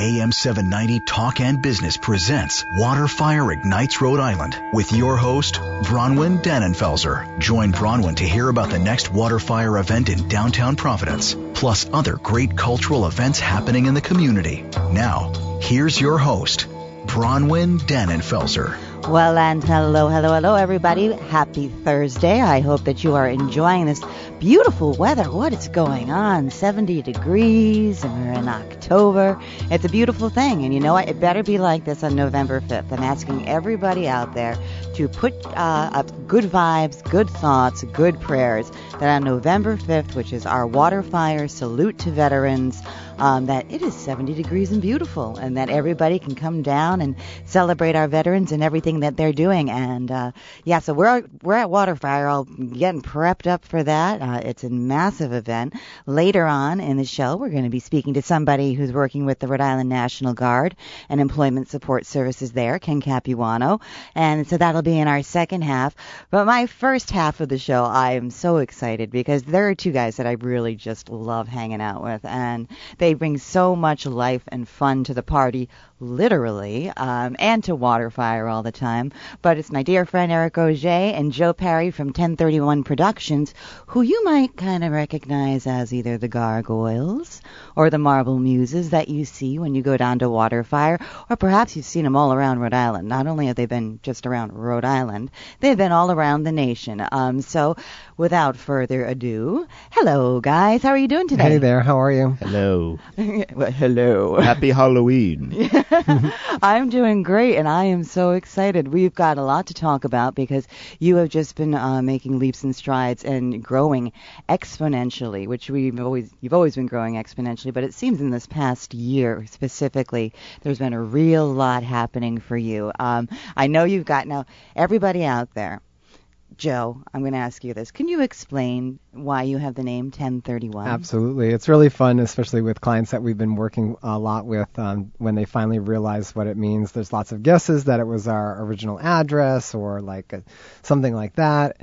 AM 790 Talk and Business presents Waterfire Ignites Rhode Island with your host, Bronwyn Dannenfelser. Join Bronwyn to hear about the next Waterfire event in downtown Providence, plus other great cultural events happening in the community. Now, here's your host, Bronwyn Dannenfelser. Well, and hello, hello, hello, everybody. Happy Thursday. I hope that you are enjoying this beautiful weather. What is going on? 70 degrees, and we're in October. It's a beautiful thing, and you know what? It better be like this on November 5th. I'm asking everybody out there to put uh, up good vibes, good thoughts, good prayers that on November 5th, which is our water fire salute to veterans, um, that it is 70 degrees and beautiful, and that everybody can come down and celebrate our veterans and everything that they're doing. And uh, yeah, so we're we're at Waterfire, all getting prepped up for that. Uh, it's a massive event. Later on in the show, we're going to be speaking to somebody who's working with the Rhode Island National Guard and Employment Support Services there, Ken Capuano, and so that'll be in our second half. But my first half of the show, I am so excited because there are two guys that I really just love hanging out with, and they bring so much life and fun to the party, literally, um, and to Waterfire all the time. But it's my dear friend Eric Auger and Joe Pari from 1031 Productions, who you might kind of recognize as either the gargoyles or the marble muses that you see when you go down to Waterfire, or perhaps you've seen them all around Rhode Island. Not only have they been just around Rhode Island, they've been all around the nation. Um, so, without further ado, hello guys, how are you doing today? Hey there, how are you? Hello. well, hello. Happy Halloween. I'm doing great, and I am so excited. We've got a lot to talk about because you have just been uh, making leaps and strides and growing exponentially, which we've always you've always been growing exponentially. But it seems in this past year specifically, there's been a real lot happening for you. Um, I know you've got now everybody out there. Joe, I'm going to ask you this. Can you explain why you have the name 1031? Absolutely. It's really fun, especially with clients that we've been working a lot with um, when they finally realize what it means. There's lots of guesses that it was our original address or like a, something like that.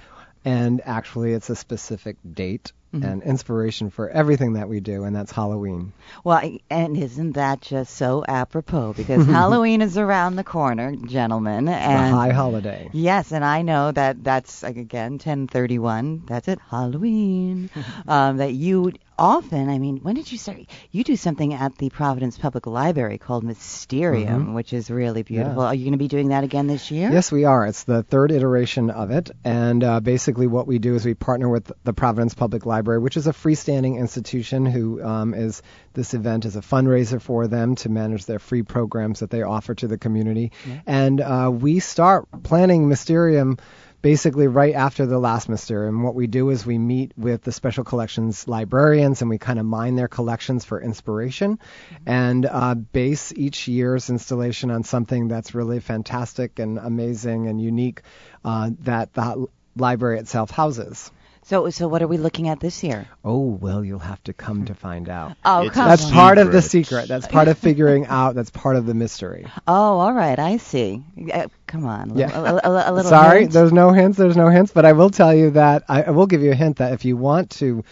And actually, it's a specific date mm-hmm. and inspiration for everything that we do, and that's Halloween. Well, and isn't that just so apropos? Because Halloween is around the corner, gentlemen. And the high holiday. Yes, and I know that that's like again 1031. That's it, Halloween. um, that you often, I mean, when did you start? You do something at the Providence Public Library called Mysterium, mm-hmm. which is really beautiful. Yeah. Are you going to be doing that again this year? Yes, we are. It's the third iteration of it, and uh, basically what we do is we partner with the Providence Public Library, which is a freestanding institution who um, is this event is a fundraiser for them to manage their free programs that they offer to the community, yeah. and uh, we start planning Mysterium basically right after the last Mysterium, what we do is we meet with the special collections librarians and we kind of mine their collections for inspiration mm-hmm. and uh, base each year's installation on something that's really fantastic and amazing and unique uh, that the library itself houses. So, so what are we looking at this year? Oh well, you'll have to come to find out. Oh, come That's on. part of the secret. That's part of figuring out. That's part of the mystery. Oh, all right, I see. Uh, come on, a, yeah. a, a, a little. Sorry, hint? there's no hints. There's no hints, but I will tell you that I, I will give you a hint that if you want to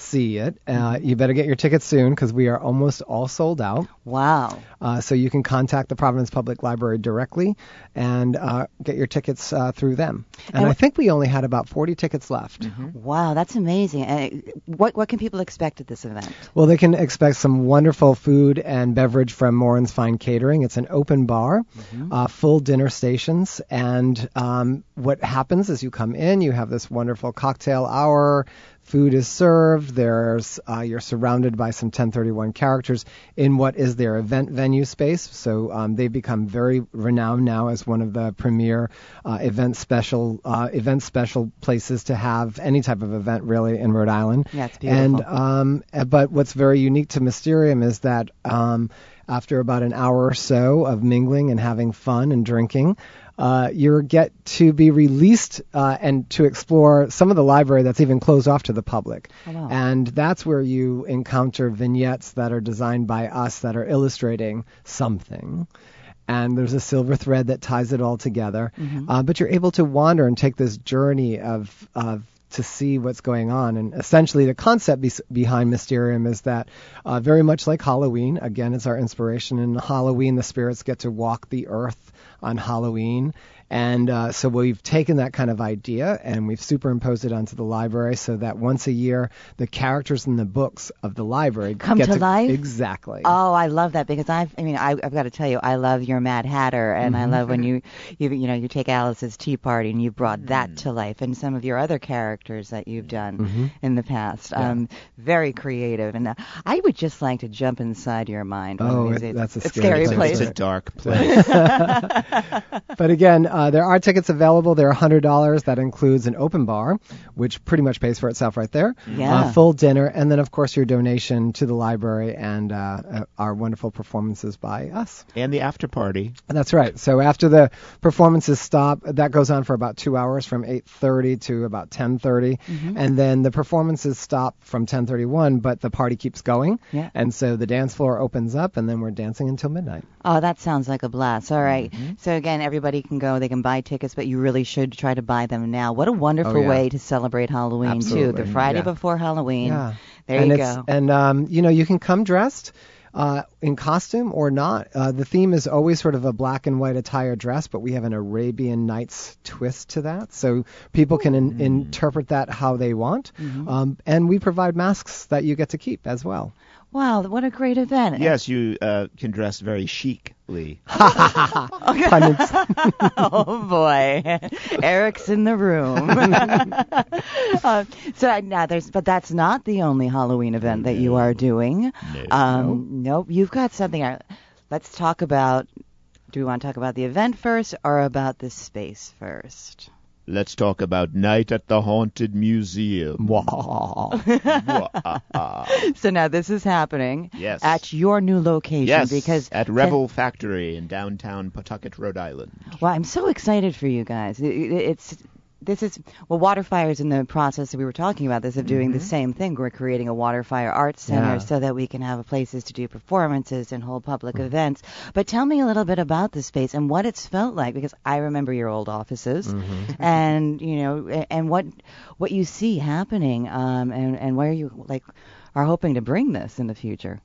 see it. Uh, you better get your tickets soon because we are almost all sold out. Wow. Uh, so you can contact the Providence Public Library directly and uh, get your tickets uh, through them. And, and I think we only had about 40 tickets left. Mm-hmm. Wow, that's amazing. Uh, what what can people expect at this event? Well, they can expect some wonderful food and beverage from Morin's Fine Catering. It's an open bar, mm-hmm. Uh, full dinner stations, and um, what happens is you come in, you have this wonderful cocktail hour food is served. There's uh, you're surrounded by some 1031 characters in what is their event venue space. So um, they've become very renowned now as one of the premier uh, event special uh, event special places to have any type of event really in Rhode Island. Yeah, it's beautiful. And um, but what's very unique to Mysterium is that um, after about an hour or so of mingling and having fun and drinking uh, you get to be released uh, and to explore some of the library that's even closed off to the public. Oh, wow. And that's where you encounter vignettes that are designed by us that are illustrating something. And there's a silver thread that ties it all together. Mm-hmm. Uh, but you're able to wander and take this journey of, of to see what's going on. And essentially, the concept be- behind Mysterium is that uh, very much like Halloween, again, it's our inspiration. In Halloween, the spirits get to walk the earth on Halloween. And uh, so we've taken that kind of idea and we've superimposed it onto the library so that once a year the characters in the books of the library come get to, life. Exactly. Oh, I love that because I've, I mean, I, have got to tell you, I love your Mad Hatter, and mm-hmm. I love when you, you, you know, you take Alice's Tea Party and you brought mm-hmm. that to life, and some of your other characters that you've done mm-hmm. in the past. Yeah. Um, very creative, and uh, I would just like to jump inside your mind. Oh, it, that's a scary, scary place. It's a dark place. but again, uh, there are tickets available. They're $100. That includes an open bar, which pretty much pays for itself right there. Yeah. Uh, full dinner, and then of course your donation to the library and uh, uh our wonderful performances by us. And the after party. That's right. So after the performances stop, that goes on for about two hours, from 8:30 to about 10:30, mm-hmm. and then the performances stop from 10:31, but the party keeps going. Yeah. And so the dance floor opens up, and then we're dancing until midnight. Oh, that sounds like a blast. All right. mm-hmm. So again, everybody can go. They can buy tickets, but you really should try to buy them now. What a wonderful oh, yeah. way to celebrate Halloween Absolutely. too. The Friday yeah. before Halloween. Yeah. There and you go. And um, you know, you can come dressed. Uh, in costume or not. Uh, the theme is always sort of a black and white attire dress, but we have an Arabian Nights twist to that, so people can in- mm. interpret that how they want. Mm-hmm. Um, and we provide masks that you get to keep as well. Wow, what a great event! Yes, you uh, can dress very chicly. oh boy, Eric's in the room. uh, so now there's, but that's not the only Halloween event that you are doing. No. Um, nope, you've got something. Uh, let's talk about. Do we want to talk about the event first or about the space first? Let's talk about Night at the Haunted Museum. so now this is happening yes. at your new location yes, because at Revel Factory in downtown Pawtucket, Rhode Island. Well, I'm so excited for you guys. It's this is well waterfire is in the process that we were talking about this of doing mm-hmm. the same thing we're creating a waterfire arts center yeah. so that we can have places to do performances and hold public mm-hmm. events but tell me a little bit about the space and what it's felt like because i remember your old offices mm-hmm. and you know and what what you see happening um and and where you like are hoping to bring this in the future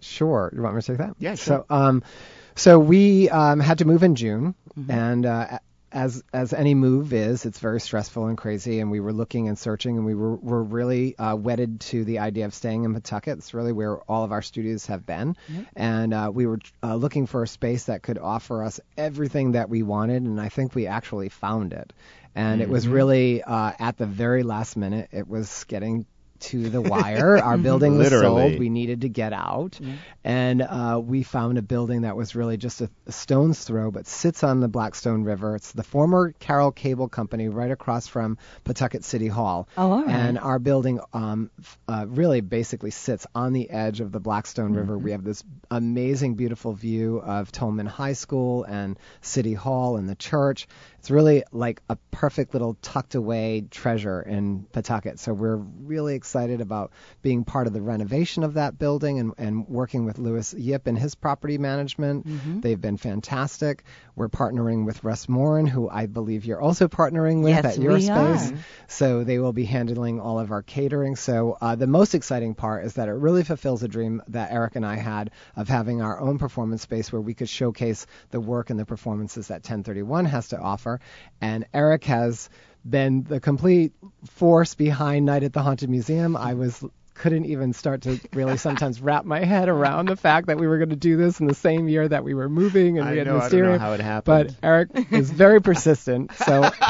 sure you want me to take that yeah sure. so um so we um, had to move in June, Mm-hmm. and uh, as as any move is, it's very stressful and crazy. And we were looking and searching, and we were were really uh, wedded to the idea of staying in Pawtucket. It's really where all of our studios have been, Mm-hmm. and uh, we were uh, looking for a space that could offer us everything that we wanted. And I think we actually found it. And it was really uh, at the very last minute. It was getting to the wire. Our building was sold. We needed to get out, Yeah. and uh, we found a building that was really just a, a stone's throw, but sits on the Blackstone River. It's the former Carol Cable Company, right across from Pawtucket City Hall. Oh, all right. And our building um, uh, really basically sits on the edge of the Blackstone River. We have this amazing, beautiful view of Tolman High School and City Hall and the church. It's really like a perfect little tucked away treasure in Pawtucket. So we're really excited about being part of the renovation of that building and, and working with Louis Yip and his property management. Mm-hmm. They've been fantastic. We're partnering with Russ Morin, who I believe you're also partnering with Yes, at your we space. are. So they will be handling all of our catering. So uh, the most exciting part is that it really fulfills a dream that Eric and I had of having our own performance space where we could showcase the work and the performances that 1031 has to offer. And Eric has been the complete force behind Night at the Haunted Museum. I was couldn't even start to really sometimes wrap my head around the fact that we were going to do this in the same year that we were moving and I we had know, I don't know how it happened. But Eric is very persistent. So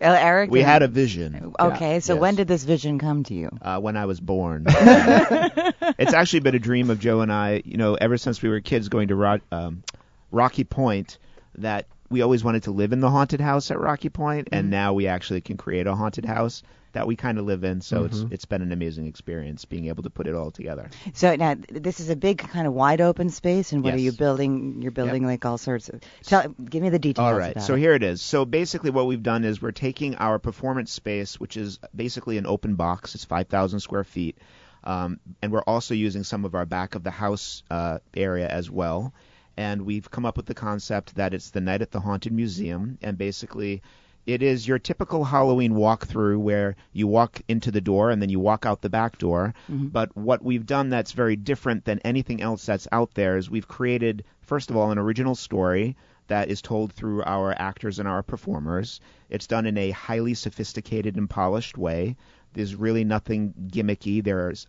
Uh, Eric We had a vision okay so Yes. when did this vision come to you uh, when I was born. it's actually been a dream of Joe and I, you know, ever since we were kids going to Ro- um, Rocky Point, that we always wanted to live in the haunted house at Rocky Point, and now we actually can create a haunted house that we kind of live in. So it's it's been an amazing experience being able to put it all together. So now this is a big kind of wide open space, and what are you building? You're building like all sorts of. Tell, give me the details. All right, so it. here it is. So basically, what we've done is we're taking our performance space, which is basically an open box. It's 5,000 square feet, um, and we're also using some of our back of the house uh, area as well. And we've come up with the concept that it's the night at the haunted museum, and basically. it is your typical Halloween walkthrough where you walk into the door and then you walk out the back door. Mm-hmm. But what we've done that's very different than anything else that's out there is we've created, first of all, an original story that is told through our actors and our performers. It's done in a highly sophisticated and polished way. There's really nothing gimmicky. There's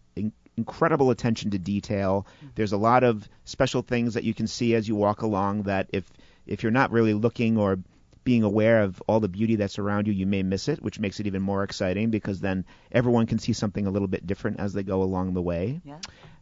incredible attention to detail. There's a lot of special things that you can see as you walk along that if if you're not really looking or being aware of all the beauty that's around you, you may miss it, which makes it even more exciting because then everyone can see something a little bit different as they go along the way. Yeah.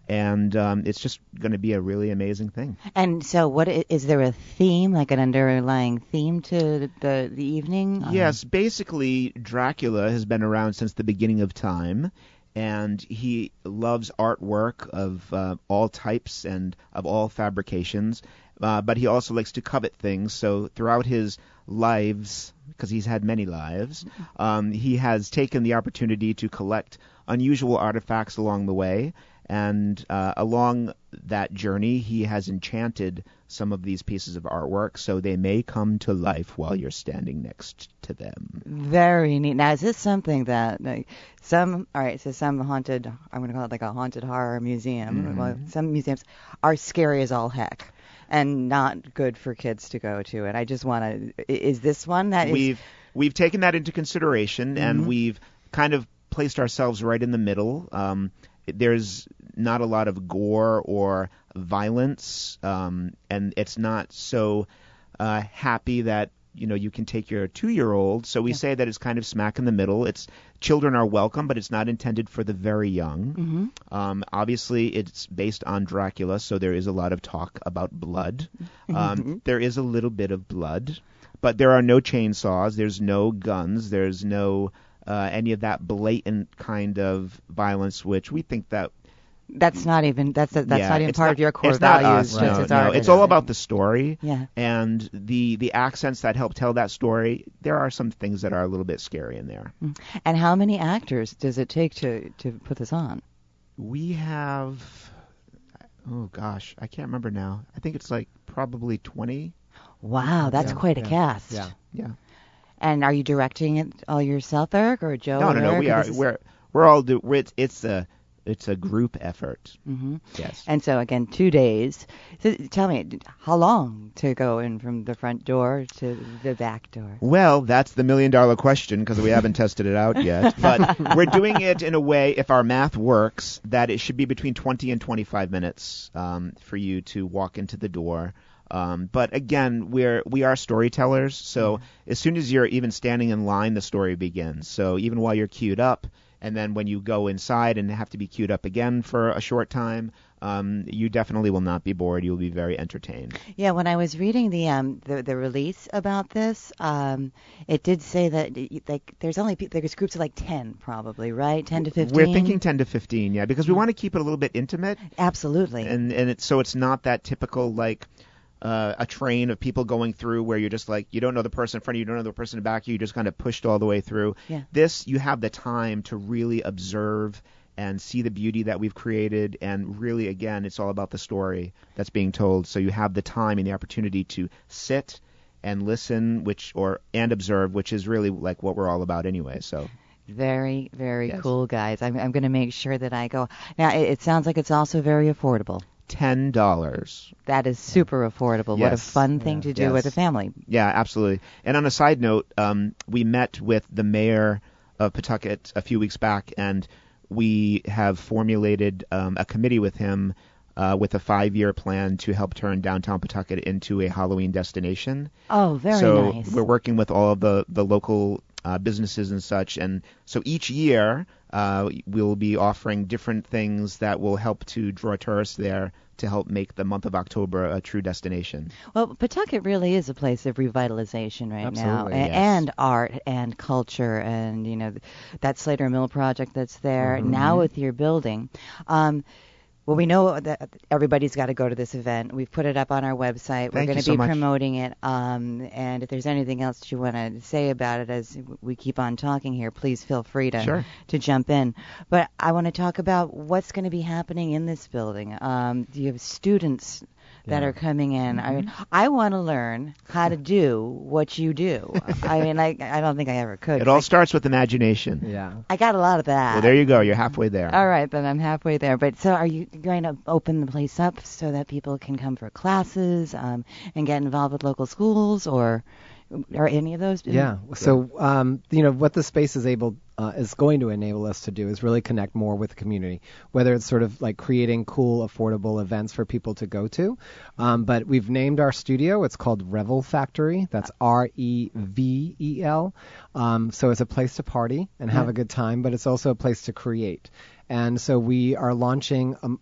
And um, it's just going to be a really amazing thing. And so, what is is there a theme, like an underlying theme to the the evening? Yes, basically, Dracula has been around since the beginning of time, and he loves artwork of uh, all types and of all fabrications. Uh, but he also likes to covet things. So throughout his lives, because he's had many lives, um, he has taken the opportunity to collect unusual artifacts along the way. And uh, along that journey, he has enchanted some of these pieces of artwork, so they may come to life while you're standing next to them. Very neat. Now, is this something that like, some? All right, so some haunted. I'm going to call it like a haunted horror museum. Mm-hmm. Well, some museums are scary as all heck, and not good for kids to go to. And I just want to. Is this one that we've we've taken that into consideration and we've kind of placed ourselves right in the middle. Um, there's not a lot of gore or violence, um, and it's not so uh, happy that you know you can take your two-year-old. So we say that it's kind of smack in the middle. It's children are welcome, but it's not intended for the very young. Um, obviously, it's based on Dracula, so there is a lot of talk about blood. Um, there is a little bit of blood, but there are no chainsaws. There's no guns. There's no uh, any of that blatant kind of violence, which we think that that's not even. That's that's yeah, not even part not- of your core it's not values. us, just no, it's no. It's all about the story. Yeah. And the the accents that help tell that story. There are some things that are a little bit scary in there. And how many actors does it take to to put this on? We have, oh gosh, I can't remember now. I think it's like probably 20. Wow, that's Yeah, quite a yeah, cast. Yeah. Yeah. And are you directing it all yourself, Eric, or Joe? no, no, no. Eric, we are is- We're we're all do. We're, it's it's a it's a group effort. Mhm. Yes. And so again, two days. So tell me, how long to go in from the front door to the back door? Well, that's the million dollar question because we haven't tested it out yet. But we're doing it in a way, if our math works, that it should be between 20 and 25 minutes um, for you to walk into the door. Um, but again, we're we are storytellers, so as soon as you're even standing in line, the story begins. So even while you're queued up, and then when you go inside and have to be queued up again for a short time, um, you definitely will not be bored. You'll be very entertained. Yeah, when I was reading the um the, the release about this, um, it did say that like there's only there's groups of like ten probably, right? Ten to fifteen. We're thinking 10 to 15, yeah, because we want to keep it a little bit intimate. absolutely. and and it's so it's not that typical like uh, a train of people going through where you're just like you don't know the person in front of you, you don't know the person in back of you, you just kind of pushed all the way through. Yeah. This you have the time to really observe and see the beauty that we've created and really again it's all about the story that's being told so you have the time and the opportunity to sit and listen which or and observe which is really like what we're all about anyway so Very, very Yes. cool, guys. I'm, I'm going to make sure that I go. Now, it, it sounds like it's also very affordable. Ten dollars That is super affordable. What a fun thing to do Yes. with a family. Yeah, absolutely. And on a side note, um, we met with the mayor of Pawtucket a few weeks back, and we have formulated um, a committee with him uh, with a five-year plan to help turn downtown Pawtucket into a Halloween destination. Oh, very so nice. we're working with all of the the local uh, businesses and such, and so each year uh, we'll be offering different things that will help to draw tourists there to help make the month of October a true destination. Well, Pawtucket really is a place of revitalization right now, Absolutely, a- yes. and art and culture, and you know that Slater Mill project that's there Mm-hmm. now with your building. Um, well, we know that everybody's got to go to this event. We've put it up on our website. We're going to so be much. promoting it. Um, and if there's anything else that you want to say about it as we keep on talking here, please feel free to Sure. to jump in. But I want to talk about what's going to be happening in this building. Um, do you have students that Yeah. are coming in. I mean, I want to learn how to do what you do. I mean, I I don't think I ever could. It all starts with imagination. Yeah. I got a lot of that. Well, there you go. You're halfway there. All right, then I'm halfway there. But so, are you going to open the place up so that people can come for classes um, and get involved with local schools, or or any of those? Yeah. So, um, you know, what the space is able uh, is going to enable us to do is really connect more with the community. Whether it's sort of like creating cool, affordable events for people to go to, um, but we've named our studio. It's called Revel Factory. That's R E V E L. Um, so it's a place to party and have a good time, but it's also a place to create. And so we are launching. Um,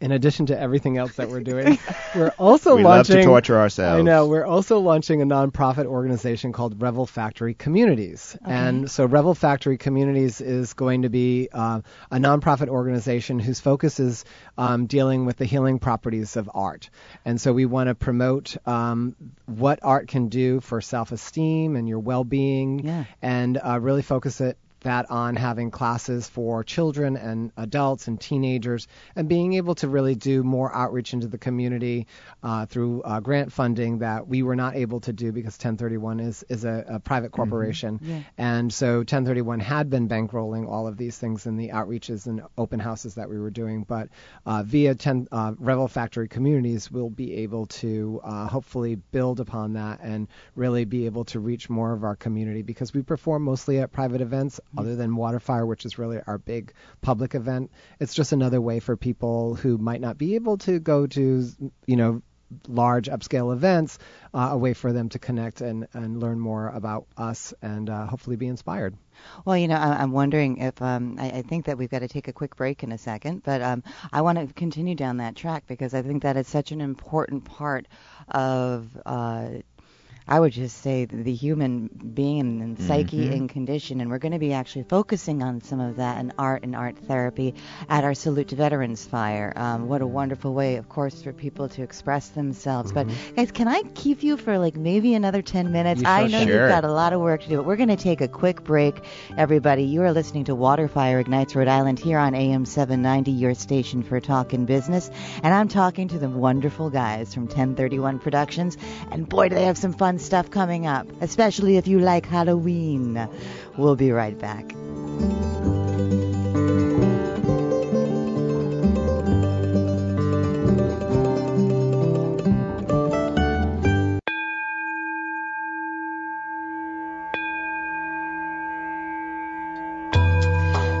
in addition to everything else that we're doing, we're also we love launching. to torture ourselves. I know. We're also launching a nonprofit organization called Revel Factory Communities. And so Revel Factory Communities is going to be uh, a nonprofit organization whose focus is um, dealing with the healing properties of art. And so we want to promote um, what art can do for self esteem and your well being Yeah. and uh, really focus it that on having classes for children and adults and teenagers and being able to really do more outreach into the community uh, through uh, grant funding that we were not able to do because 1031 is, is a, a private corporation. Yeah. And so 1031 had been bankrolling all of these things in the outreaches and open houses that we were doing. But uh, via 10, uh, Revel Factory Communities, we'll be able to uh, hopefully build upon that and really be able to reach more of our community because we perform mostly at private events other than Waterfire, which is really our big public event. It's just another way for people who might not be able to go to, you know, large upscale events, uh, a way for them to connect and, and learn more about us and uh, hopefully be inspired. Well, you know, I, I'm wondering if um, I, I think that we've got to take a quick break in a second, but um, I want to continue down that track because I think that is such an important part of. Uh, I would just say the human being and psyche and condition, and we're going to be actually focusing on some of that in art and art therapy at our Salute to Veterans Fire. Um, what a wonderful way, of course, for people to express themselves. But guys, can I keep you for like maybe another 10 minutes? I know can. you've got a lot of work to do, but we're going to take a quick break. Everybody, you are listening to Waterfire Ignites Rhode Island here on AM 790, your station for talking business. And I'm talking to the wonderful guys from 1031 Productions. And boy, do they have some fun stuff coming up, especially if you like Halloween. We'll be right back.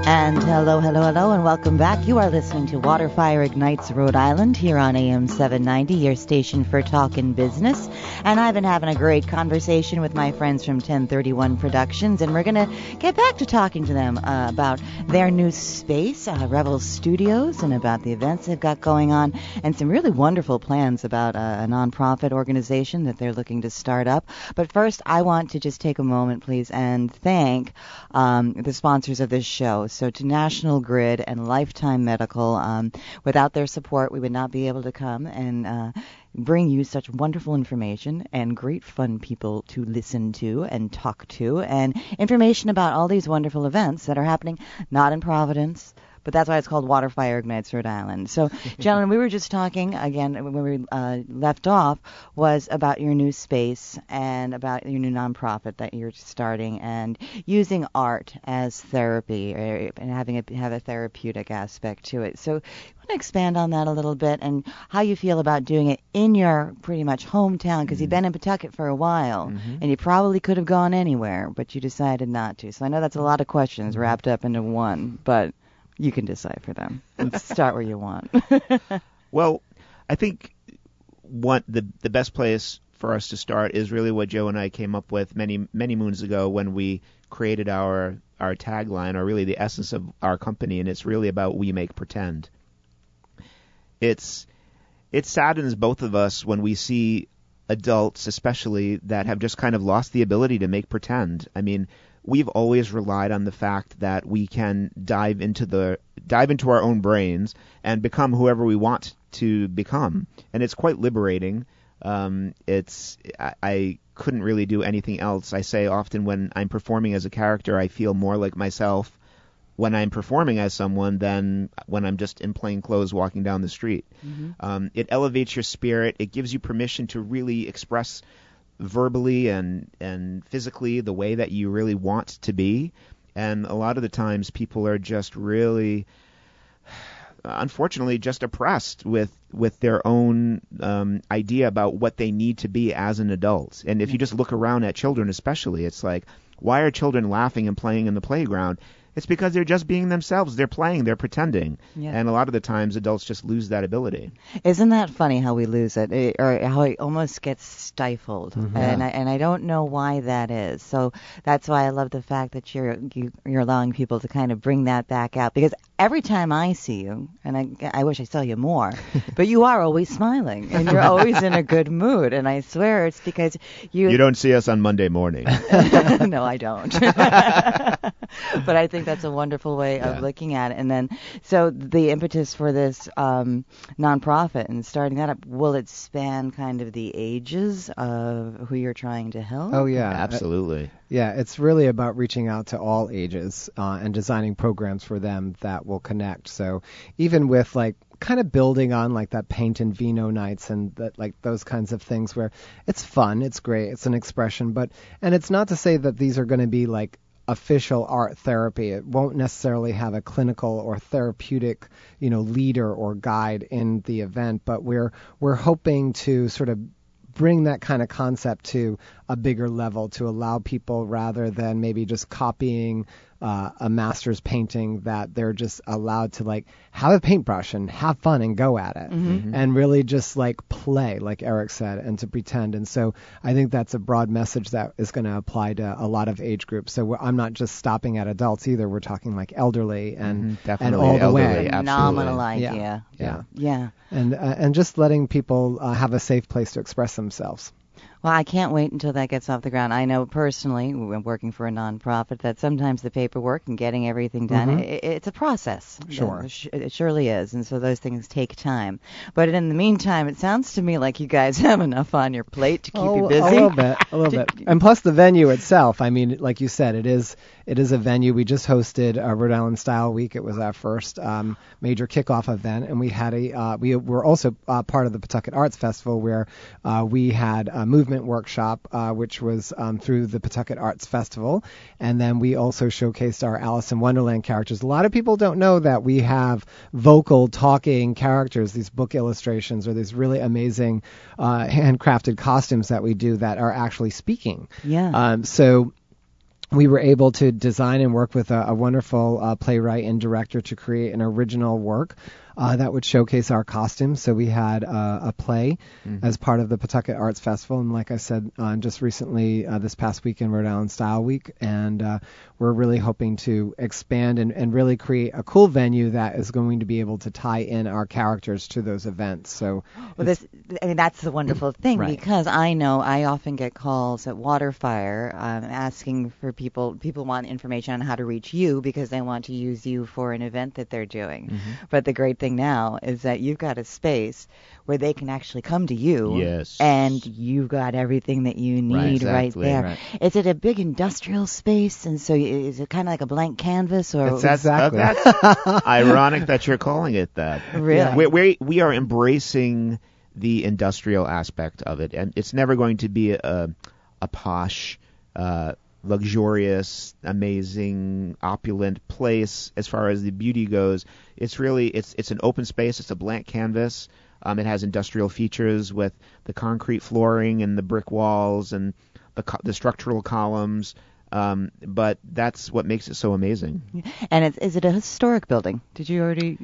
And hello, hello, hello, and welcome back. You are listening to Waterfire Ignites Rhode Island here on AM 790, your station for talk and business. And I've been having a great conversation with my friends from 1031 Productions, and we're going to get back to talking to them uh, about their new space, uh, Revel Studios, and about the events they've got going on, and some really wonderful plans about uh, a nonprofit organization that they're looking to start up. But first, I want to just take a moment, please, and thank um, the sponsors of this show. So to National Grid and Lifetime Medical, um, without their support, we would not be able to come and uh, bring you such wonderful information and great fun people to listen to and talk to, and information about all these wonderful events that are happening not in Providence. But that's why it's called Waterfire Ignites Rhode Island. So, gentlemen, we were just talking again when we uh, left off was about your new space and about your new nonprofit that you're starting and using art as therapy eh, and having it have a therapeutic aspect to it. So, you want to expand on that a little bit and how you feel about doing it in your pretty much hometown because you've mm-hmm. been in Pawtucket for a while mm-hmm. and you probably could have gone anywhere, but you decided not to. So I know that's a lot of questions mm-hmm. wrapped up into one, but you can decide for them. Start where you want. Well, I think what the the best place for us to start is really what Joe and I came up with many many moons ago when we created our our tagline or really the essence of our company and it's really about we make pretend. It's it saddens both of us when we see adults especially that have just kind of lost the ability to make pretend. I mean, we've always relied on the fact that we can dive into the dive into our own brains and become whoever we want to become, and it's quite liberating. Um, it's I, I couldn't really do anything else. I say often when I'm performing as a character, I feel more like myself when I'm performing as someone than when I'm just in plain clothes walking down the street. Um, it elevates your spirit. It gives you permission to really express verbally and and physically the way that you really want to be. And a lot of the times, people are just really unfortunately just oppressed with with their own um, idea about what they need to be as an adult. And if you just look around at children, especially, it's like, why are children laughing and playing in the playground? It's because they're just being themselves. They're playing. They're pretending. Yeah. And a lot of the times, adults just lose that ability. Isn't that funny how we lose it, eh, or how it almost gets stifled? And I, and I don't know why that is. So that's why I love the fact that you're you, you're allowing people to kind of bring that back out. Because every time I see you, and I I wish I saw you more, but you are always smiling and you're always in a good mood. And I swear it's because you. You don't see us on Monday morning. no, I don't. but I think that's a wonderful way of looking at it. And then, so the impetus for this um, nonprofit and starting that up, will it span kind of the ages of who you're trying to help? Oh yeah, Absolutely. Yeah, it's really about reaching out to all ages uh, and designing programs for them that will connect. So even with like kind of building on like that paint and vino nights and that like those kinds of things where it's fun, it's great, it's an expression, but and it's not to say that these are going to be like official art therapy. It won't necessarily have a clinical or therapeutic, you know, leader or guide in the event, but we're we're hoping to sort of bring that kind of concept to a bigger level to allow people rather than maybe just copying uh, a master's painting that they're just allowed to like have a paintbrush and have fun and go at it and really just like play like Eric said and to pretend. And so I think that's a broad message that is going to apply to a lot of age groups. So we're, I'm not just stopping at adults either. We're talking like elderly and and definitely all the elderly, way. Phenomenal absolutely. Yeah. idea. yeah. Yeah. and uh, and just letting people uh, have a safe place to express themselves Well, I can't wait until that gets off the ground. I know personally, working for a nonprofit, that sometimes the paperwork and getting everything done, i it's a process. Mm-hmm. Sure. It, it surely is, and so those things take time. But in the meantime, it sounds to me like you guys have enough on your plate to keep you Oh, busy. A little bit, a little bit. And plus the venue itself. I mean, like you said, it is it is a venue. We just hosted a Rhode Island Style Week. It was our first um, major kickoff event, and we had a uh, we were also uh, part of the Pawtucket Arts Festival where uh, we had a movement workshop, uh, which was um, through the Pawtucket Arts Festival, and then we also showcased our Alice in Wonderland characters. A lot of people don't know that we have vocal talking characters, these book illustrations, or these really amazing uh, handcrafted costumes that we do that are actually speaking. Yeah. Um, so we were able to design and work with a, a wonderful uh, playwright and director to create an original work uh, that would showcase our costumes. So we had uh, a play as part of the Pawtucket Arts Festival, and like I said, uh, just recently uh, this past weekend, Rhode Island Style Week, and uh, we're really hoping to expand and, and really create a cool venue that is going to be able to tie in our characters to those events. So Well, this, I mean, that's the wonderful thing Right. because I know I often get calls at Waterfire um, asking for people. People want information on how to reach you because they want to use you for an event that they're doing. But the great thing now is that you've got a space where they can actually come to you. Yes. And you've got everything that you need right, exactly, there. right. Is it a big industrial space? And so is it kind of like a blank canvas or? It's That's, Exactly. uh, that's ironic that you're calling it that. Really? We, we, we are embracing the industrial aspect of it, and it's never going to be a, a posh, uh, luxurious, amazing, opulent place as far as the beauty goes. It's really it's it's an open space. It's a blank canvas. Um, it has industrial features with the concrete flooring and the brick walls and the co- the structural columns. Um, but that's what makes it so amazing. and is it a historic building? Did you already?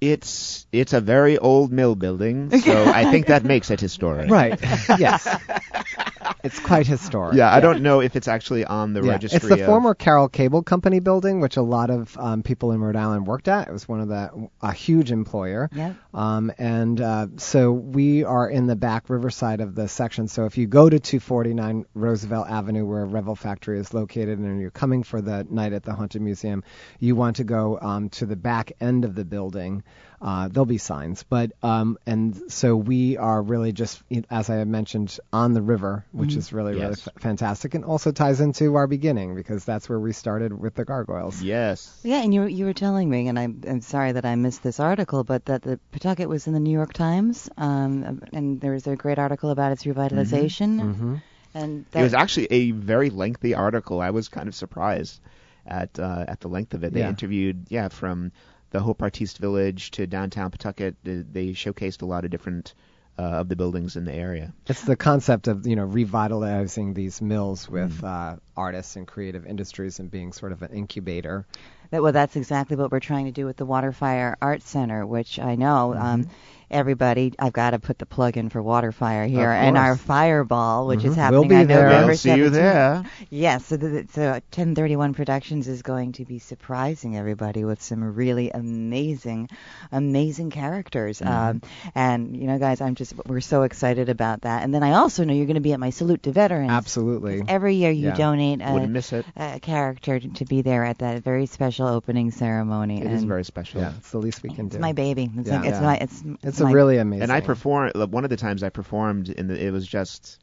It's it's a very old mill building, so I think that makes it historic. right, yes, it's quite historic. Yeah, I don't know if it's actually on the Yeah, registry. It's the of- former Carol Cable Company building, which a lot of um, people in Rhode Island worked at. It was one of the a huge employer. Yep. Um, and uh, so we are in the back riverside of the section. So if you go to 249 Roosevelt Avenue, where Revel Factory is located, and you're coming for the night at the Haunted Museum, you want to go um, to the back end of the building. Uh, there'll be signs. But um, and so we are really just, as I mentioned, on the river, which is really really f- fantastic, and also ties into our beginning because that's where we started with the gargoyles. Yes. Yeah, and you you were telling me, and I'm, I'm sorry that I missed this article, but that the Pawtucket was in the New York Times, um, and there was a great article about its revitalization, Mm-hmm. and It was actually a very lengthy article. I was kind of surprised at uh, at the length of it. They Yeah. interviewed, yeah, from the Hope Artiste Village to downtown Pawtucket. They, they showcased a lot of different uh, of the buildings in the area. It's the concept of you know revitalizing these mills with uh, artists and creative industries and being sort of an incubator. That, well, that's exactly what we're trying to do with the Waterfire Art Center, which I know um, Mm-hmm. Everybody. I've got to put the plug in for Waterfire here, and our. Fireball, which is Mhm. happening We'll be on there. November We'll see you there. Yes, so, the, the- so 1031 Productions is going to be surprising everybody with some really amazing, amazing characters. Um, and you know, guys, I'm just we're so excited about that. And then I also know you're going to be at my Salute to Veterans. Absolutely. Every year you Yeah. donate a, Wouldn't miss it. a character to, to be there at that very special opening ceremony. It and is very special. Yeah, it's the least we can it's do. It's my baby. It's Yeah. like it's Yeah. my it's It's my, a really amazing. And I performed one of the times I performed, in the, it was just,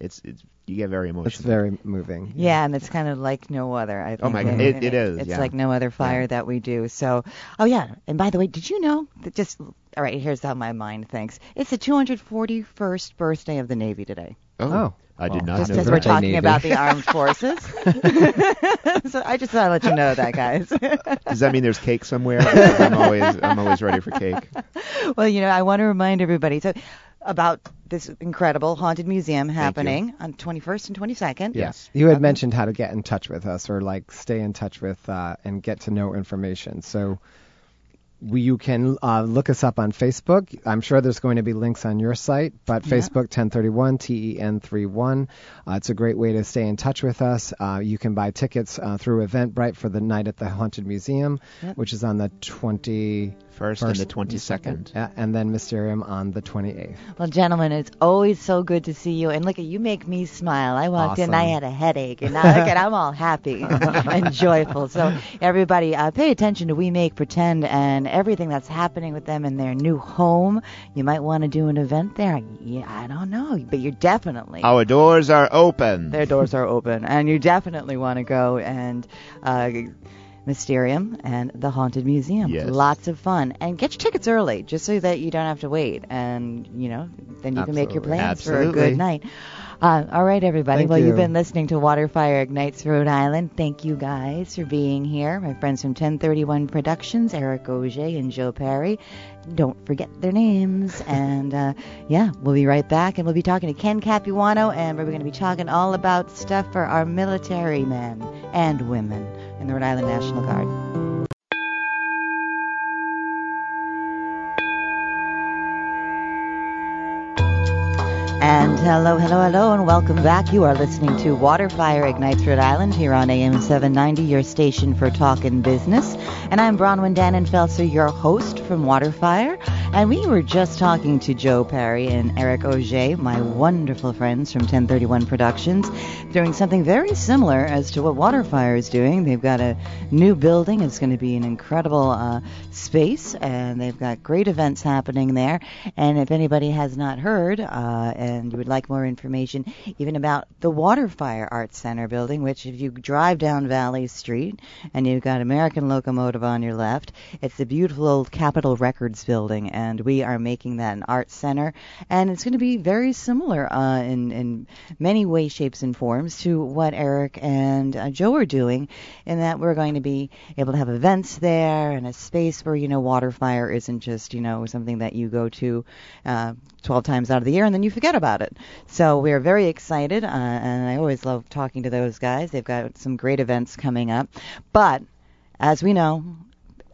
it's, it's you get very emotional. It's very moving. Yeah, and it's kind of like no other. I think. Oh my And- God, it- and it is, It's yeah. like no other fire that we do. So, oh yeah. And by the way, did you know that just all right? Here's how my mind thinks. It's the 241st birthday of the Navy today. Oh, oh. I did not Just know because happy we're talking Navy. about the armed forces. so I just thought I'd let you know that, guys. Does that mean there's cake somewhere? I'm always, I'm always ready for cake. well, you know, I want to remind everybody so about this incredible haunted museum happening on 21st and 22nd. Yes. You had mentioned how to get in touch with us or like stay in touch with uh, and get to know information. So we, you can uh, look us up on Facebook. I'm sure there's going to be links on your site, but Facebook 1031 TEN31. Uh, it's a great way to stay in touch with us. Uh, you can buy tickets uh, through Eventbrite for the night at the Haunted Museum, Yep. which is on the 20. First, and the 22nd. Yeah, and then Mysterium on the 28th. Well, gentlemen, it's always so good to see you. And look at you, make me smile. I walked in, I had a headache, and now look at I'm all happy and joyful. So everybody, uh, pay attention to We Make Pretend and everything that's happening with them in their new home. You might want to do an event there. Yeah, I don't know, but you're definitely. Our doors are open. Their doors are open, and you definitely want to go and uh, Mysterium and the Haunted Museum. Yes. Lots of fun, and get your tickets early, just so that you don't have to wait, and you know, then you can make your Absolutely. plans for a good night. Uh, all right, everybody. Thank well, you. have been listening to Waterfire Ignites Rhode Island. Thank you guys for being here. My friends from 1031 Productions, Eric Auger and Joe Pari. Don't forget their names. and uh, yeah, we'll be right back, and we'll be talking to Ken Capuano, and we're going to be talking all about stuff for our military men and women in the Rhode Island National Guard. And hello, hello, hello, and welcome back. You are listening to Waterfire Ignites Rhode Island here on AM 790, your station for talk and business. And I'm Bronwyn Dannenfelser, your host from Waterfire. And we were just talking to Joe Pari and Eric Auger, my wonderful friends from 1031 Productions, doing something very similar as to what Waterfire is doing. They've got a new building. It's going to be an incredible uh, space, and they've got great events happening there. And if anybody has not heard, uh, and you would like more information, even about the Waterfire Arts Center building, which if you drive down Valley Street and you've got American Locomotive on your left, it's the beautiful old Capitol Records building, and we are making that an art center, and it's going to be very similar uh, in in many ways, shapes, and forms to what Eric and uh, Joe are doing, in that we're going to be able to have events there and a space where you know Waterfire isn't just you know something that you go to uh, 12 times out of the year and then you forget about it. So we're very excited, uh, and I always love talking to those guys. They've got some great events coming up, but as we know,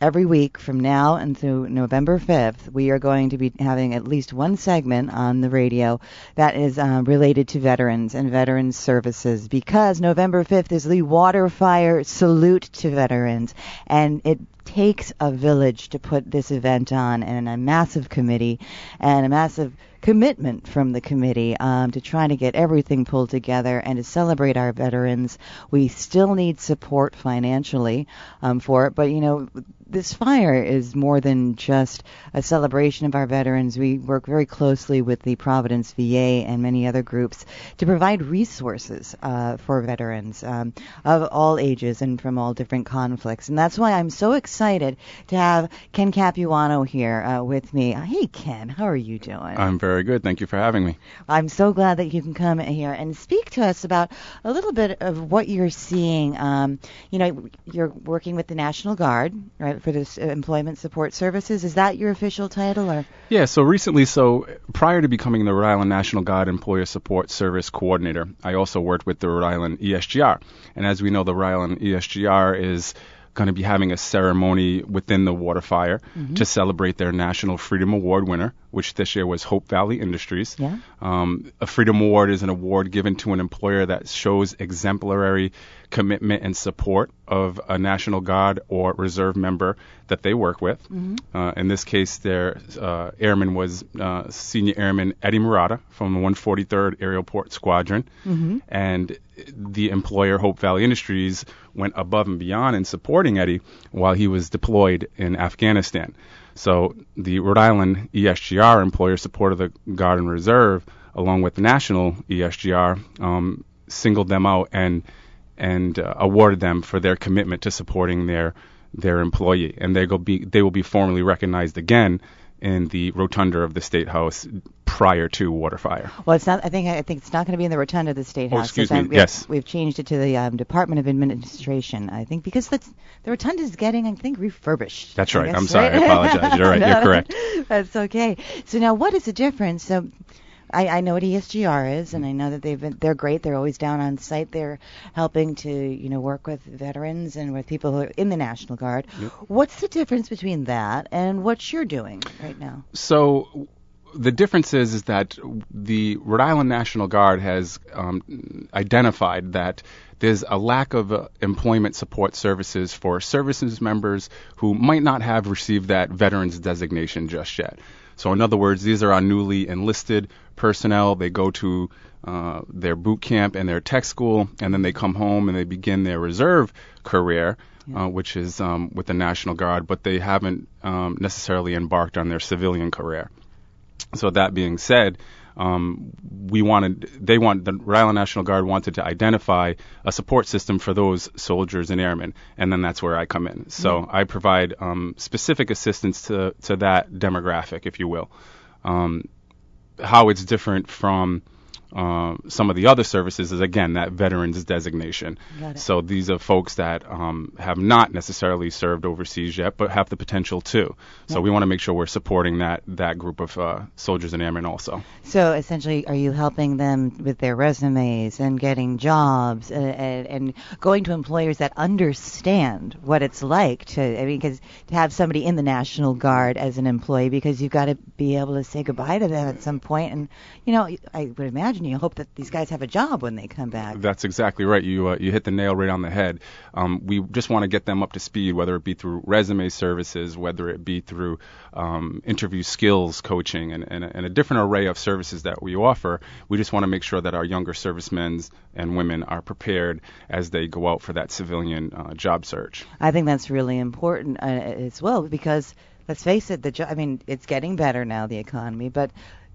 every week from now until November 5th, we are going to be having at least one segment on the radio that is uh, related to veterans and veterans services because November 5th is the Water Fire Salute to Veterans. And it takes a village to put this event on and a massive committee and a massive commitment from the committee um, to try to get everything pulled together and to celebrate our veterans. We still need support financially um, for it, but you know, this fire is more than just a celebration of our veterans. We work very closely with the Providence VA and many other groups to provide resources uh, for veterans um, of all ages and from all different conflicts. And that's why I'm so excited to have Ken Capuano here uh, with me. Hey, Ken, how are you doing? I'm very good. Thank you for having me. I'm so glad that you can come here and speak to us about a little bit of what you're seeing. Um, you know, you're working with the National Guard, right? For this uh, employment support services. Is that your official title, or? Yeah. So recently, so prior to becoming the Rhode Island National Guard Employer Support Service Coordinator, I also worked with the Rhode Island ESGR. And as we know, the Rhode Island ESGR is going to be having a ceremony within the water fire mm-hmm. to celebrate their National Freedom Award winner, which this year was Hope Valley Industries. Yeah. Um, a Freedom Award is an award given to an employer that shows exemplary commitment and support of a National Guard or Reserve member that they work with. Mm-hmm. Uh, in this case, their uh, airman was uh, Senior Airman Eddie Murata from the 143rd Aerial Port Squadron, mm-hmm. and the employer Hope Valley Industries went above and beyond in supporting Eddie while he was deployed in Afghanistan. So the Rhode Island ESGR employer supported the Guard and Reserve along with the national ESGR um, singled them out and and uh, awarded them for their commitment to supporting their their employee, and they go be they will be formally recognized again in the rotunda of the state house prior to water fire. Well, it's not. I think I think it's not going to be in the rotunda of the state oh, house. Excuse me. We've, yes. We've changed it to the um, Department of Administration. I think because the the rotunda is getting, I think, refurbished. That's right. Guess, I'm sorry. Right? I apologize. You're right. no, You're correct. That's okay. So now, what is the difference? So I, I know what ESGR is, and I know that they've been they're great. They're always down on site. They're helping to you know work with veterans and with people who are in the National Guard. Yep. What's the difference between that and what you're doing right now? So the difference is, is that the Rhode Island National Guard has um, identified that there's a lack of uh, employment support services for services members who might not have received that veterans designation just yet. So, in other words, these are our newly enlisted personnel. They go to uh, their boot camp and their tech school, and then they come home and they begin their reserve career, yeah. uh, which is um, with the National Guard, but they haven't um, necessarily embarked on their civilian career. So, that being said, um, we wanted, they want, the Rhode Island National Guard wanted to identify a support system for those soldiers and airmen, and then that's where I come in. So mm-hmm. I provide um, specific assistance to, to that demographic, if you will. Um, how it's different from uh, some of the other services is again that veterans designation. So these are folks that um, have not necessarily served overseas yet, but have the potential to. So we want to make sure we're supporting that that group of uh, soldiers and airmen also. So essentially, are you helping them with their resumes and getting jobs and, uh, and, and going to employers that understand what it's like to? I mean, because to have somebody in the National Guard as an employee, because you've got to be able to say goodbye to them at some point, and you know, I would imagine and you hope that these guys have a job when they come back. That's exactly right. You uh, you hit the nail right on the head. Um, we just want to get them up to speed, whether it be through resume services, whether it be through um, interview skills coaching, and, and, and, a different array of services that we offer. We just want to make sure that our younger servicemen and women are prepared as they go out for that civilian uh, job search. I think that's really important uh, as well because let's face it, the jo- I mean, it's getting better now, the economy, but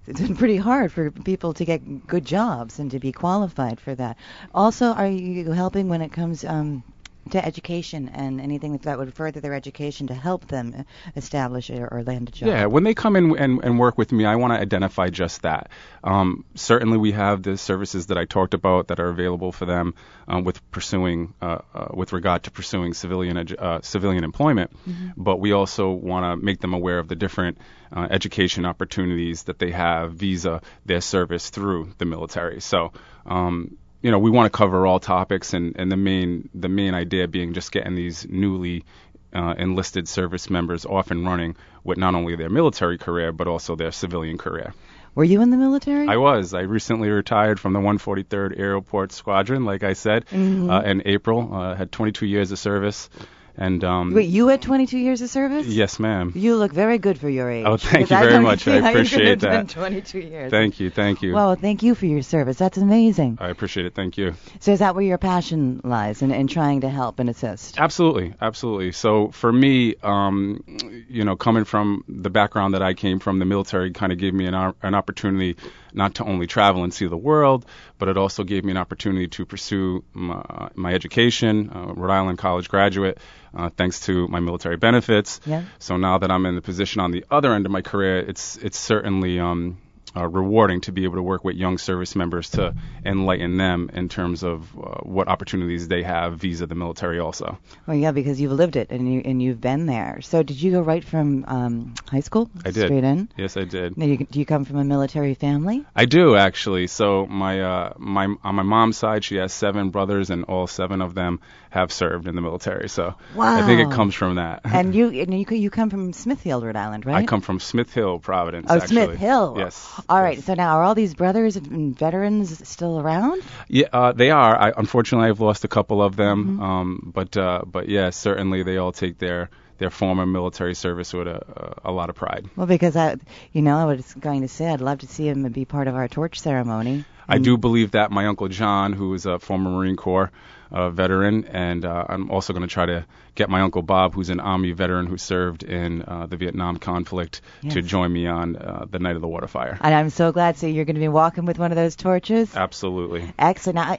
it's been pretty hard for people to get good jobs and to be qualified for that. Also, are you helping when it comes um, to education and anything that would further their education to help them establish or, or land a job. Yeah, when they come in and, and work with me, I want to identify just that. Um, certainly, we have the services that I talked about that are available for them um, with pursuing, uh, uh, with regard to pursuing civilian edu- uh, civilian employment. Mm-hmm. But we also want to make them aware of the different uh, education opportunities that they have visa their service through the military. So. Um, you know, we want to cover all topics, and, and the main the main idea being just getting these newly uh, enlisted service members off and running with not only their military career but also their civilian career. Were you in the military? I was. I recently retired from the 143rd Aerial Port Squadron, like I said, mm-hmm. uh, in April. Uh, had 22 years of service And um, Wait, you had 22 years of service? yes, ma'am. You look very good for your age. Oh, thank you I very much. I how you could appreciate that. 22 years. Thank you, thank you. Well, thank you for your service. That's amazing. I appreciate it. Thank you. So is that where your passion lies in, in trying to help and assist? Absolutely, absolutely. So for me, um, you know, coming from the background that I came from, the military kind of gave me an, an opportunity not to only travel and see the world, but it also gave me an opportunity to pursue my, my education, uh, Rhode Island college graduate, uh, thanks to my military benefits. Yeah. So now that I'm in the position on the other end of my career, it's it's certainly um, uh, rewarding to be able to work with young service members to enlighten them in terms of uh, what opportunities they have vis-a the military also. Well, yeah, because you've lived it and you and you've been there. So did you go right from um, high school I did. straight in? Yes, I did. Now, you, do you come from a military family? I do actually. So my uh, my on my mom's side, she has seven brothers, and all seven of them have served in the military. So I think it comes from that. And you and you you come from Smithfield, Rhode Island, right? I come from Smith Hill, Providence. Oh, actually. Smith Hill. Yes. All right. yes. So now, are all these brothers and veterans still around? Yeah, uh, they are. I, unfortunately, I've lost a couple of them. Mm-hmm. Um, but uh, but yeah, certainly they all take their their former military service with a, a, a lot of pride. Well, because I, you know, I was going to say I'd love to see him be part of our torch ceremony. I do believe that my uncle John, who is a former Marine Corps uh, veteran, and uh, I'm also going to try to get my uncle Bob, who's an Army veteran who served in uh, the Vietnam conflict, to join me on uh, the night of the water fire. And I'm so glad. So you're going to be walking with one of those torches. Absolutely. Excellent. Now,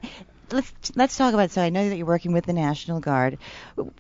let's let's talk about. So I know that you're working with the National Guard.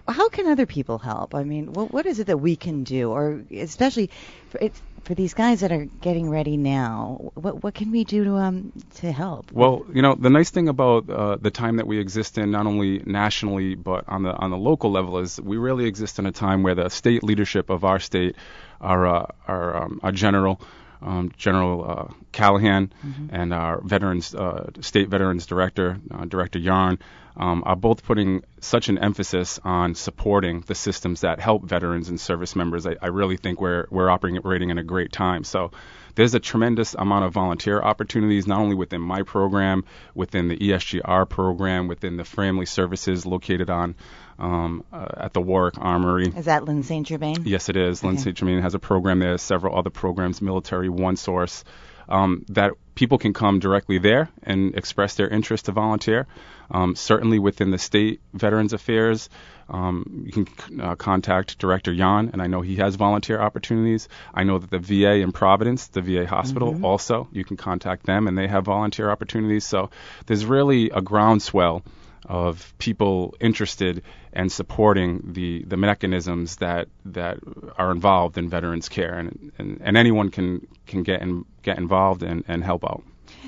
How can other people help? I mean, what what is it that we can do, or especially for for these guys that are getting ready now? What what can we do to um to help? Well, you know, the nice thing about uh, the time that we exist in, not only nationally but on the on the local level, is we really exist in a time where the state leadership of our state, our uh, our, um, our general. Um, General uh, Callahan and our veterans, uh, state veterans director, uh, Director Yarn, um, are both putting such an emphasis on supporting the systems that help veterans and service members. I, I really think we're we're operating in a great time. So there's a tremendous amount of volunteer opportunities, not only within my program, within the ESGR program, within the family services located on um, uh, at the Warwick Armory. Is that Lynn St. Germain? Yes, it is. Lynn St. Germain has a program there, several other programs, military, one source, um, that people can come directly there and express their interest to volunteer. Um, certainly within the state Veterans Affairs, um, you can uh, contact Director Yarn, and I know he has volunteer opportunities. I know that the VA in Providence, the VA hospital, also, you can contact them, and they have volunteer opportunities. So there's really a groundswell of people interested and supporting the, the mechanisms that that are involved in veterans care and, and, and anyone can can get in, get involved and, and help out.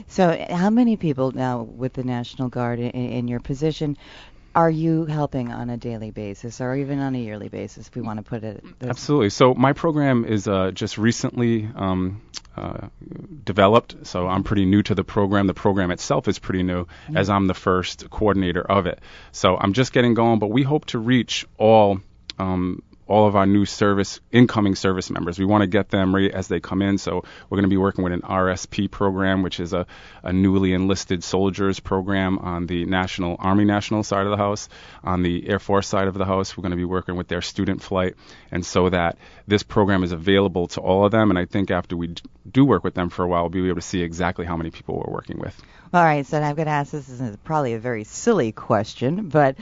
So, how many people now with the National Guard in, in your position are you helping on a daily basis or even on a yearly basis, if we want to put it? this- Absolutely. So my program is uh, just recently um, uh, developed, so I'm pretty new to the program. The program itself is pretty new, as I'm the first coordinator of it. So I'm just getting going, but we hope to reach all. Um, all of our new service incoming service members. We want to get them right as they come in. So we're going to be working with an RSP program, which is a, a newly enlisted soldiers program on the National Army National side of the house. On the Air Force side of the house, we're going to be working with their student flight, and so that this program is available to all of them. And I think after we do work with them for a while, we'll be able to see exactly how many people we're working with. All right, so I'm going to ask this is probably a very silly question, but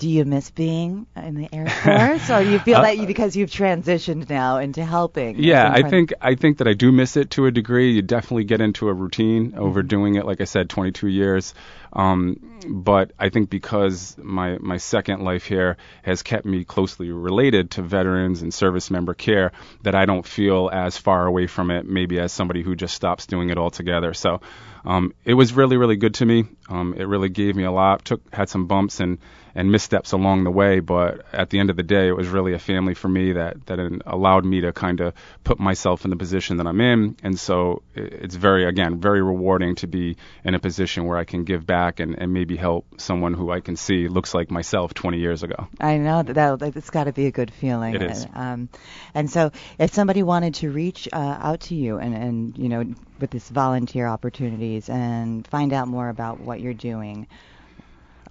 do you miss being in the Air Force, or do you feel Uh, that you because you've transitioned now into helping? Yeah, I think I think that I do miss it to a degree. You definitely get into a routine over doing it. Like I said, 22 years. Um, but I think because my my second life here has kept me closely related to veterans and service member care, that I don't feel as far away from it, maybe as somebody who just stops doing it altogether. So um, it was really really good to me. Um, it really gave me a lot. Took had some bumps and and missteps along the way, but at the end of the day, it was really a family for me that that allowed me to kind of put myself in the position that I'm in, and so it's very again very rewarding to be in a position where I can give back and, and maybe help someone who I can see looks like myself 20 years ago. I know that, that it's got to be a good feeling. It is. Um, and so, if somebody wanted to reach uh, out to you and, and you know with this volunteer opportunities and find out more about what you're doing,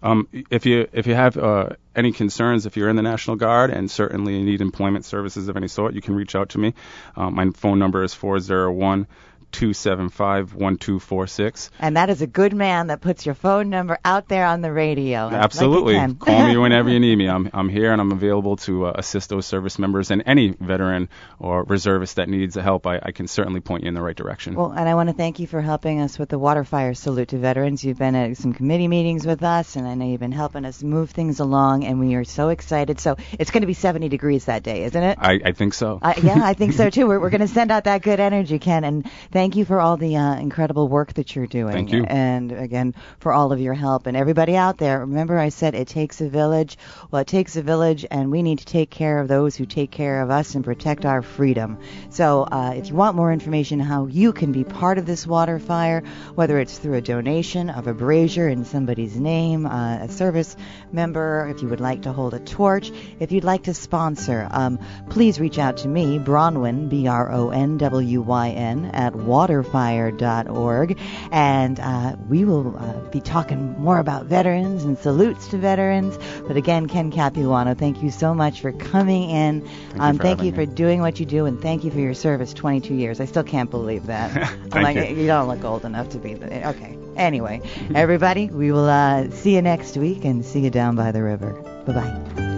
Um, if you if you have uh, any concerns, if you're in the National Guard and certainly need employment services of any sort, you can reach out to me. Um, my phone number is 401 275 1246. And that is a good man that puts your phone number out there on the radio. Absolutely. can. Call me whenever you need me. I'm, I'm here and I'm available to uh, assist those service members and any veteran or reservist that needs help. I, I can certainly point you in the right direction. Well, and I want to thank you for helping us with the water fire salute to veterans. You've been at some committee meetings with us, and I know you've been helping us move things along, and we are so excited. So it's going to be 70 degrees that day, isn't it? I, I think so. Uh, yeah, I think so too. We're, we're going to send out that good energy, Ken, and thank you for all the uh, incredible work that you're doing. Thank you. And again, for all of your help. And everybody out there, remember I said it takes a village. Well, it takes a village, and we need to take care of those who take care of us and protect our freedom. So uh, if you want more information on how you can be part of this water fire, whether it's through a donation of a brazier in somebody's name, uh, a service member, if you would like to hold a torch, if you'd like to sponsor, um, please reach out to me, Bronwyn, B R O N W Y N, at waterfire.org. And uh, we will uh, be talking more about veterans and salutes to veterans. But again, Ken Capuano, thank you so much for coming in. you um, for thank you for doing what you do, and thank you for your service 22 years. I still can't believe that. I'm Thank like, you. don't look old enough to be the. Okay. Anyway, everybody, we will uh, see you next week and see you down by the river. Bye bye.